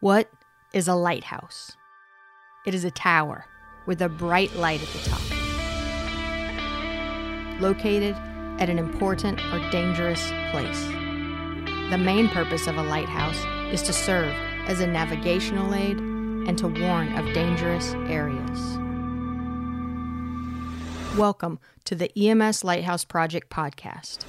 What is a lighthouse? It is a tower with a bright light at the top. Located at an important or dangerous place. The main purpose of a lighthouse is to serve as a navigational aid and to warn of dangerous areas. Welcome to the EMS Lighthouse Project podcast.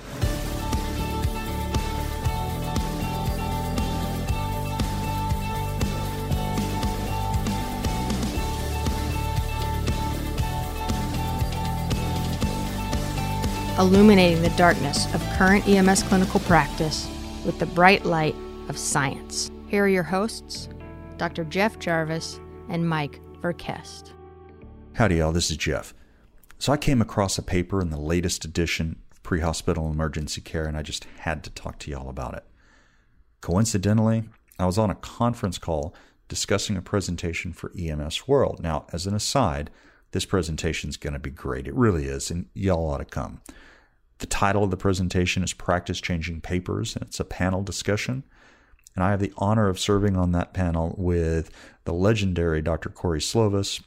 Illuminating the darkness of current EMS clinical practice with the bright light of science. Here are your hosts, Dr. Jeff Jarvis and Mike Verkest. Howdy, y'all. This is Jeff. So, I came across a paper in the latest edition of Pre Hospital Emergency Care, and I just had to talk to y'all about it. Coincidentally, I was on a conference call discussing a presentation for EMS World. Now, as an aside, this presentation is going to be great. It really is, and y'all ought to come. The title of the presentation is Practice Changing Papers, and it's a panel discussion. And I have the honor of serving on that panel with the legendary Dr. Corey Slovis,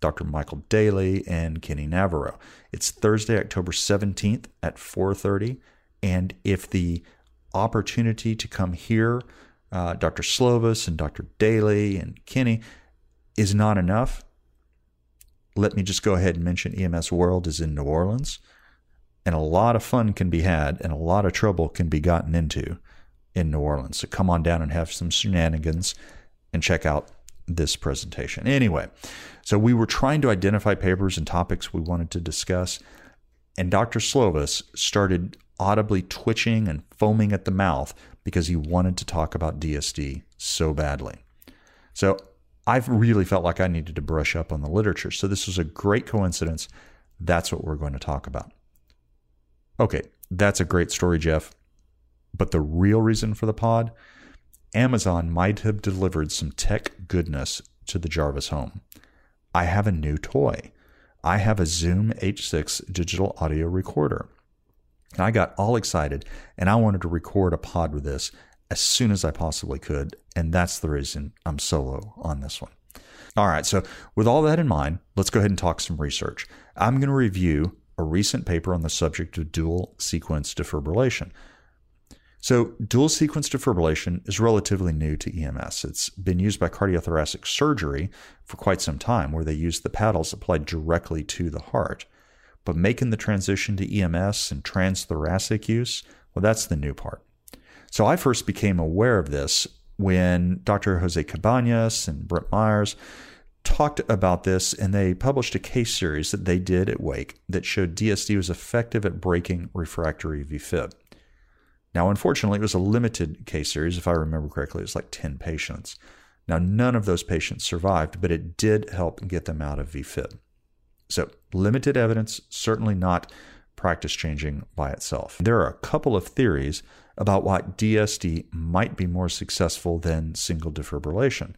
Dr. Michael Daly, and Kenny Navarro. It's Thursday, October 17th at 4.30. And if the opportunity to come here, uh, Dr. Slovis and Dr. Daly and Kenny is not enough, let me just go ahead and mention EMS World is in New Orleans and a lot of fun can be had and a lot of trouble can be gotten into in New Orleans. So come on down and have some shenanigans and check out this presentation. Anyway, so we were trying to identify papers and topics we wanted to discuss, and Dr. Slovis started audibly twitching and foaming at the mouth because he wanted to talk about DSD so badly. So I've really felt like I needed to brush up on the literature. So this was a great coincidence. That's what we're going to talk about. Okay, that's a great story, Jeff. But the real reason for the pod Amazon might have delivered some tech goodness to the Jarvis home. I have a new toy. I have a Zoom H6 digital audio recorder. And I got all excited and I wanted to record a pod with this as soon as I possibly could. And that's the reason I'm solo on this one. All right, so with all that in mind, let's go ahead and talk some research. I'm going to review a recent paper on the subject of dual sequence defibrillation. So, dual sequence defibrillation is relatively new to EMS. It's been used by cardiothoracic surgery for quite some time, where they use the paddles applied directly to the heart. But making the transition to EMS and transthoracic use, well, that's the new part. So, I first became aware of this when Dr. Jose Cabanas and Brent Myers talked about this and they published a case series that they did at Wake that showed DSD was effective at breaking refractory VFib. Now, unfortunately, it was a limited case series. If I remember correctly, it was like 10 patients. Now, none of those patients survived, but it did help get them out of VFib. So, limited evidence, certainly not practice changing by itself. There are a couple of theories about why DSD might be more successful than single defibrillation.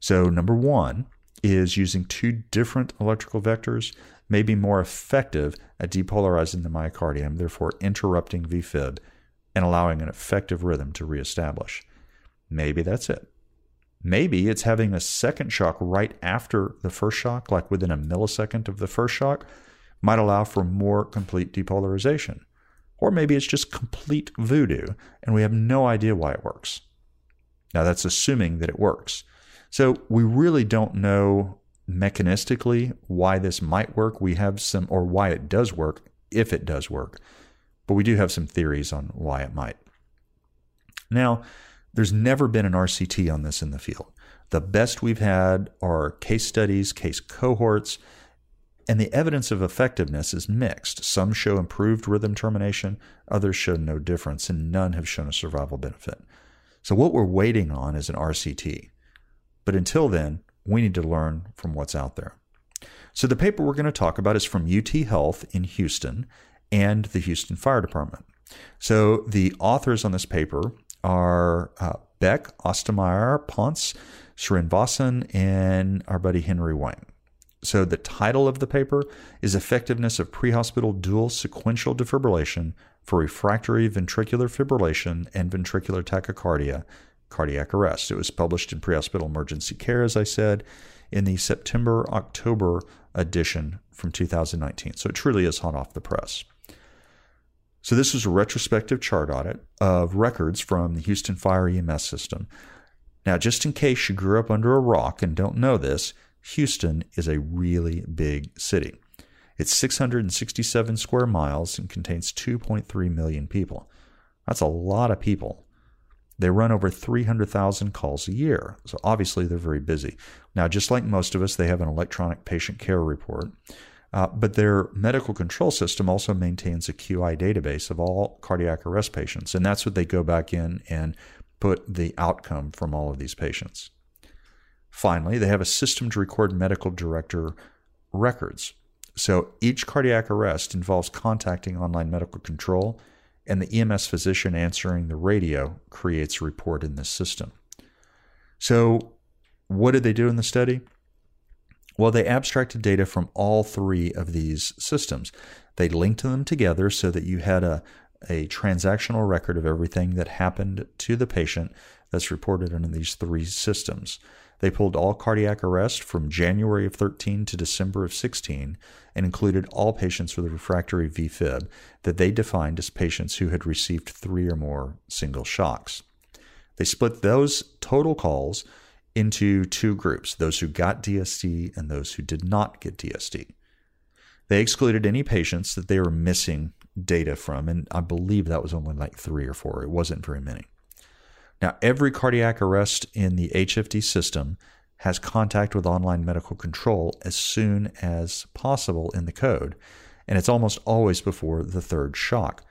So, number one, is using two different electrical vectors may be more effective at depolarizing the myocardium, therefore interrupting VFib and allowing an effective rhythm to reestablish. Maybe that's it. Maybe it's having a second shock right after the first shock, like within a millisecond of the first shock, might allow for more complete depolarization. Or maybe it's just complete voodoo and we have no idea why it works. Now, that's assuming that it works. So we really don't know mechanistically why this might work. We have some, or why it does work, if it does work, but we do have some theories on why it might. Now, there's never been an RCT on this in the field. The best we've had are case studies, case cohorts, and the evidence of effectiveness is mixed. Some show improved rhythm termination, others show no difference, and none have shown a survival benefit. So, what we're waiting on is an RCT. But until then, we need to learn from what's out there. So, the paper we're going to talk about is from UT Health in Houston and the Houston Fire Department. So, the authors on this paper are uh, Beck, Ostermayer, Ponce, Srinivasan, and our buddy Henry Wang. So, the title of the paper is Effectiveness of Pre-Hospital Dual Sequential Defibrillation for Refractory Ventricular Fibrillation and Ventricular Tachycardia cardiac arrest. It was published in Pre Hospital Emergency Care, as I said, in the September October edition from 2019. So it truly is hot off the press. So this was a retrospective chart audit of records from the Houston Fire EMS system. Now, just in case you grew up under a rock and don't know this, Houston is a really big city. It's 667 square miles and contains 2.3 million people. That's a lot of people. They run over 300,000 calls a year, so obviously they're very busy. Now, just like most of us, they have an electronic patient care report, uh, but their medical control system also maintains a QI database of all cardiac arrest patients, and that's what they go back in and put the outcome from all of these patients. Finally, they have a system to record medical director records. So each cardiac arrest involves contacting online medical control and the EMS physician answering the radio creates a report in this system. So, what did they do in the study? Well, they abstracted data from all three of these systems. They linked them together so that you had a, a transactional record of everything that happened to the patient that's reported in these three systems. They pulled all cardiac arrest from January of 13 to December of 16 and included all patients with refractory VFib that they defined as patients who had received three or more single shocks. They split those total calls into two groups those who got DSD and those who did not get DSD. They excluded any patients that they were missing data from, and I believe that was only like three or four. It wasn't very many. Now, every cardiac arrest in the HFD system has contact with online medical control as soon as possible in the code, and it's almost always before the third shock.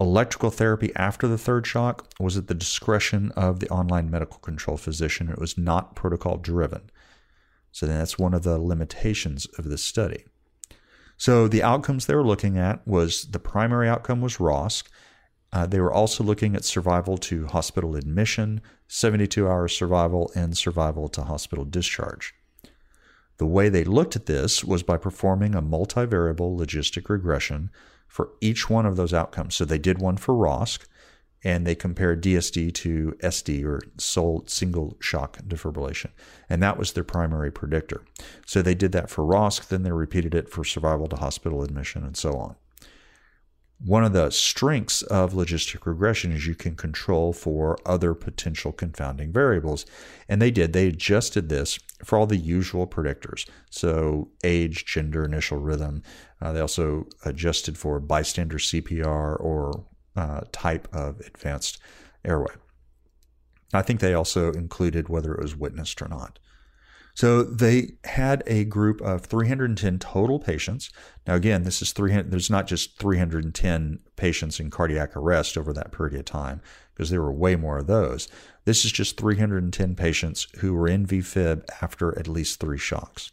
Electrical therapy after the third shock was at the discretion of the online medical control physician. It was not protocol driven. So that's one of the limitations of this study. So the outcomes they were looking at was the primary outcome was ROSC, uh, they were also looking at survival to hospital admission, 72 hour survival, and survival to hospital discharge. The way they looked at this was by performing a multivariable logistic regression for each one of those outcomes. So they did one for ROSC, and they compared DSD to SD or sole single shock defibrillation. And that was their primary predictor. So they did that for ROSC, then they repeated it for survival to hospital admission, and so on one of the strengths of logistic regression is you can control for other potential confounding variables. And they did. They adjusted this for all the usual predictors. So, age, gender, initial rhythm. Uh, they also adjusted for bystander CPR or uh, type of advanced airway. I think they also included whether it was witnessed or not. So they had a group of 310 total patients. Now, again, this is 300. There's not just 310 patients in cardiac arrest over that period of time, because there were way more of those. This is just 310 patients who were in VFib after at least three shocks.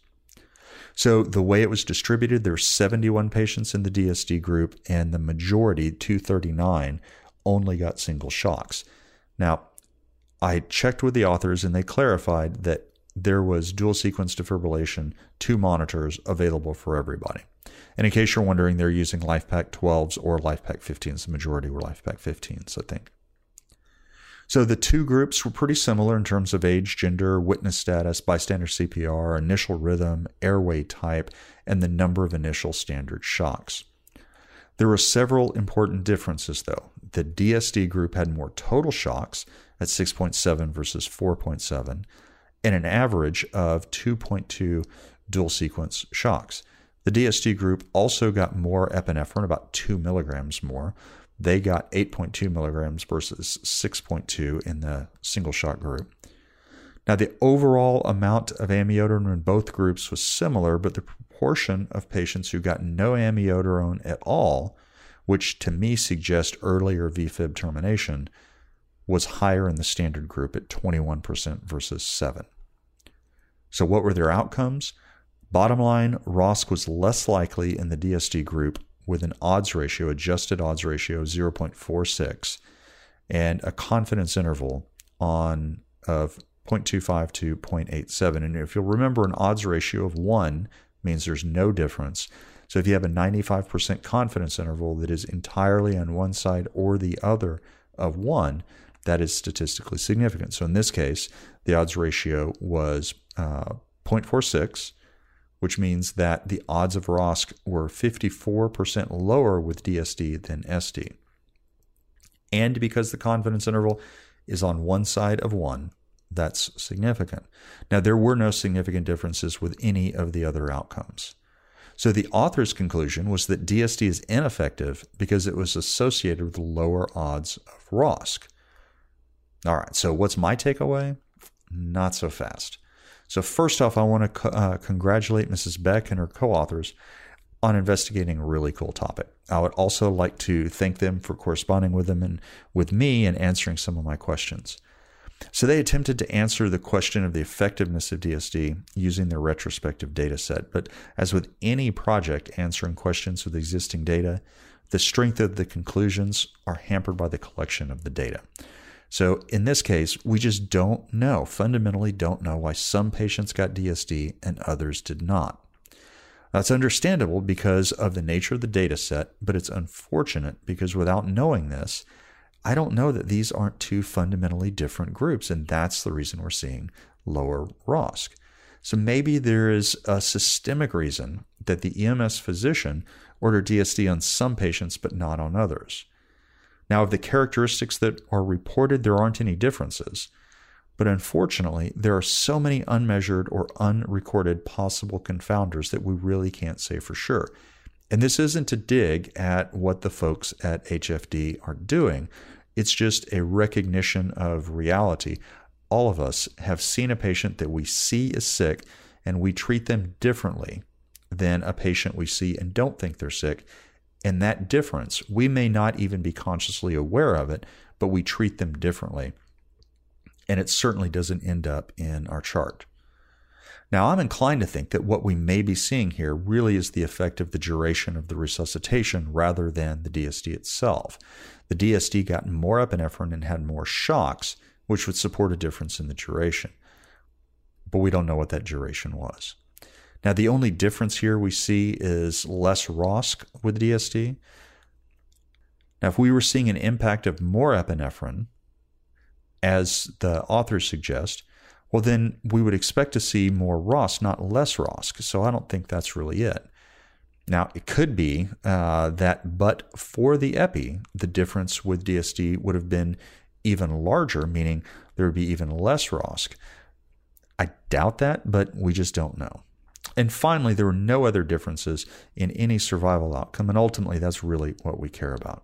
So the way it was distributed, there were 71 patients in the DSD group, and the majority, 239, only got single shocks. Now, I checked with the authors, and they clarified that there was dual sequence defibrillation, two monitors available for everybody. And in case you're wondering, they're using LifePak 12s or LifePak 15s. The majority were LifePak 15s, I think. So the two groups were pretty similar in terms of age, gender, witness status, bystander CPR, initial rhythm, airway type, and the number of initial standard shocks. There were several important differences, though. The DSD group had more total shocks at 6.7 versus 4.7 and an average of 2.2 dual sequence shocks. The DSD group also got more epinephrine, about 2 milligrams more. They got 8.2 milligrams versus 6.2 in the single shot group. Now, the overall amount of amiodarone in both groups was similar, but the proportion of patients who got no amiodarone at all, which to me suggests earlier VFib termination, was higher in the standard group at 21% versus 7. So what were their outcomes? Bottom line, ROSC was less likely in the DSD group with an odds ratio, adjusted odds ratio of 0.46 and a confidence interval on of 0.25 to 0.87. And if you'll remember, an odds ratio of 1 means there's no difference. So if you have a 95% confidence interval that is entirely on one side or the other of 1, that is statistically significant. So in this case, the odds ratio was uh, 0.46, which means that the odds of ROSC were 54% lower with DSD than SD. And because the confidence interval is on one side of one, that's significant. Now, there were no significant differences with any of the other outcomes. So the author's conclusion was that DSD is ineffective because it was associated with lower odds of ROSC. All right, so what's my takeaway? Not so fast. So, first off, I want to co- uh, congratulate Mrs. Beck and her co authors on investigating a really cool topic. I would also like to thank them for corresponding with them and with me and answering some of my questions. So they attempted to answer the question of the effectiveness of DSD using their retrospective data set. But as with any project answering questions with existing data, the strength of the conclusions are hampered by the collection of the data. So in this case, we just don't know, fundamentally don't know why some patients got DSD and others did not. That's understandable because of the nature of the data set, but it's unfortunate because without knowing this, I don't know that these aren't two fundamentally different groups, and that's the reason we're seeing lower ROSC. So maybe there is a systemic reason that the EMS physician ordered DSD on some patients but not on others. Now, of the characteristics that are reported, there aren't any differences. But unfortunately, there are so many unmeasured or unrecorded possible confounders that we really can't say for sure. And this isn't to dig at what the folks at HFD are doing, it's just a recognition of reality. All of us have seen a patient that we see is sick, and we treat them differently than a patient we see and don't think they're sick. And that difference, we may not even be consciously aware of it, but we treat them differently. And it certainly doesn't end up in our chart. Now, I'm inclined to think that what we may be seeing here really is the effect of the duration of the resuscitation rather than the DSD itself. The DSD got more epinephrine and had more shocks, which would support a difference in the duration. But we don't know what that duration was. Now, the only difference here we see is less ROSC with DSD. Now, if we were seeing an impact of more epinephrine, as the authors suggest, well, then we would expect to see more ROSC, not less ROSC. So I don't think that's really it. Now, it could be uh, that, but for the epi, the difference with DSD would have been even larger, meaning there would be even less ROSC. I doubt that, but we just don't know. And finally, there were no other differences in any survival outcome, and ultimately, that's really what we care about.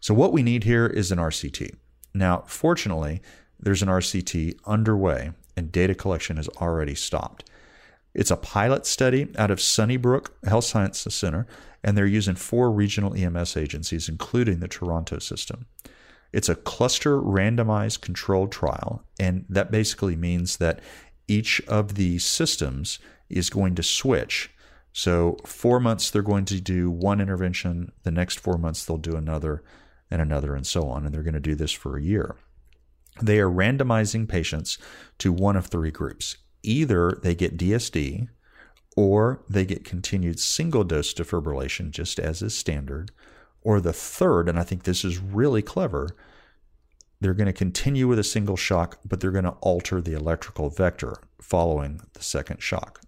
So, what we need here is an RCT. Now, fortunately, there's an RCT underway, and data collection has already stopped. It's a pilot study out of Sunnybrook Health Sciences Center, and they're using four regional EMS agencies, including the Toronto system. It's a cluster randomized controlled trial, and that basically means that each of the systems is going to switch. So, four months they're going to do one intervention, the next four months they'll do another, and another, and so on. And they're going to do this for a year. They are randomizing patients to one of three groups. Either they get DSD, or they get continued single dose defibrillation, just as is standard, or the third, and I think this is really clever, they're going to continue with a single shock, but they're going to alter the electrical vector following the second shock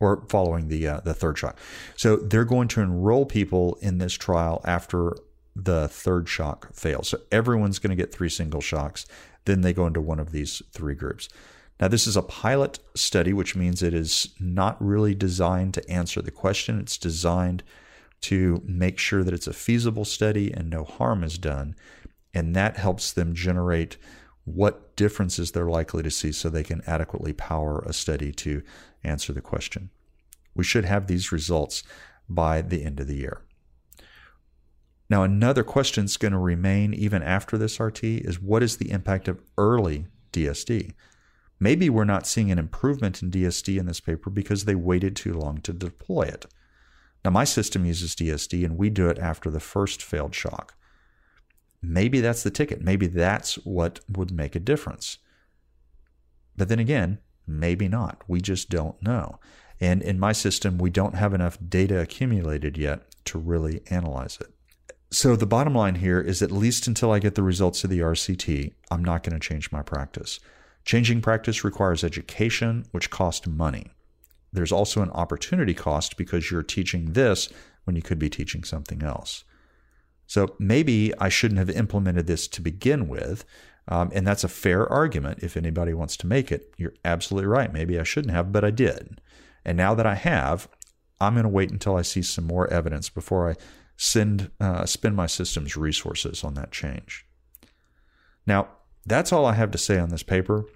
or following the uh, the third shock. So they're going to enroll people in this trial after the third shock fails. So everyone's going to get three single shocks. Then they go into one of these three groups. Now, this is a pilot study, which means it is not really designed to answer the question. It's designed to make sure that it's a feasible study and no harm is done. And that helps them generate what differences they're likely to see so they can adequately power a study to answer the question. We should have these results by the end of the year. Now, another question that's going to remain even after this RT is what is the impact of early DSD? Maybe we're not seeing an improvement in DSD in this paper because they waited too long to deploy it. Now, my system uses DSD and we do it after the first failed shock. Maybe that's the ticket. Maybe that's what would make a difference. But then again, maybe not. We just don't know. And in my system, we don't have enough data accumulated yet to really analyze it. So the bottom line here is at least until I get the results of the RCT, I'm not going to change my practice. Changing practice requires education, which costs money. There's also an opportunity cost because you're teaching this when you could be teaching something else. So maybe I shouldn't have implemented this to begin with. Um, and that's a fair argument if anybody wants to make it. You're absolutely right. Maybe I shouldn't have, but I did. And now that I have, I'm going to wait until I see some more evidence before I send uh, spend my system's resources on that change. Now, that's all I have to say on this paper.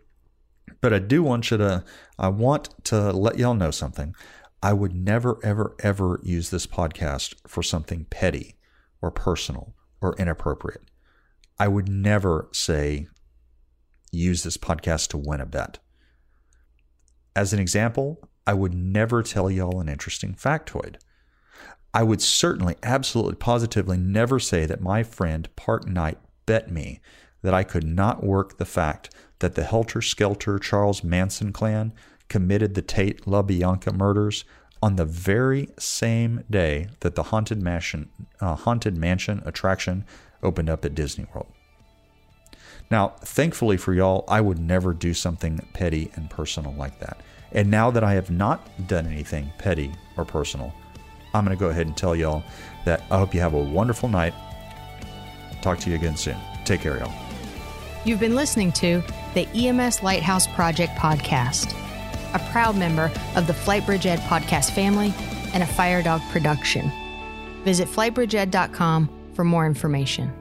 But I do want you to I want to let y'all know something. I would never ever ever use this podcast for something petty or personal or inappropriate. I would never say use this podcast to win a bet. As an example, I would never tell y'all an interesting factoid. I would certainly, absolutely, positively never say that my friend Park Knight bet me that I could not work the fact that the Helter Skelter Charles Manson clan committed the Tate LaBianca murders on the very same day that the Haunted Mansion, uh, Haunted Mansion attraction opened up at Disney World. Now, thankfully for y'all, I would never do something petty and personal like that. And now that I have not done anything petty or personal, I'm going to go ahead and tell y'all that I hope you have a wonderful night. Talk to you again soon. Take care, y'all. You've been listening to the EMS Lighthouse Project podcast, a proud member of the Flightbridge Ed podcast family and a Fire Dog production. Visit flightbridgeed.com for more information.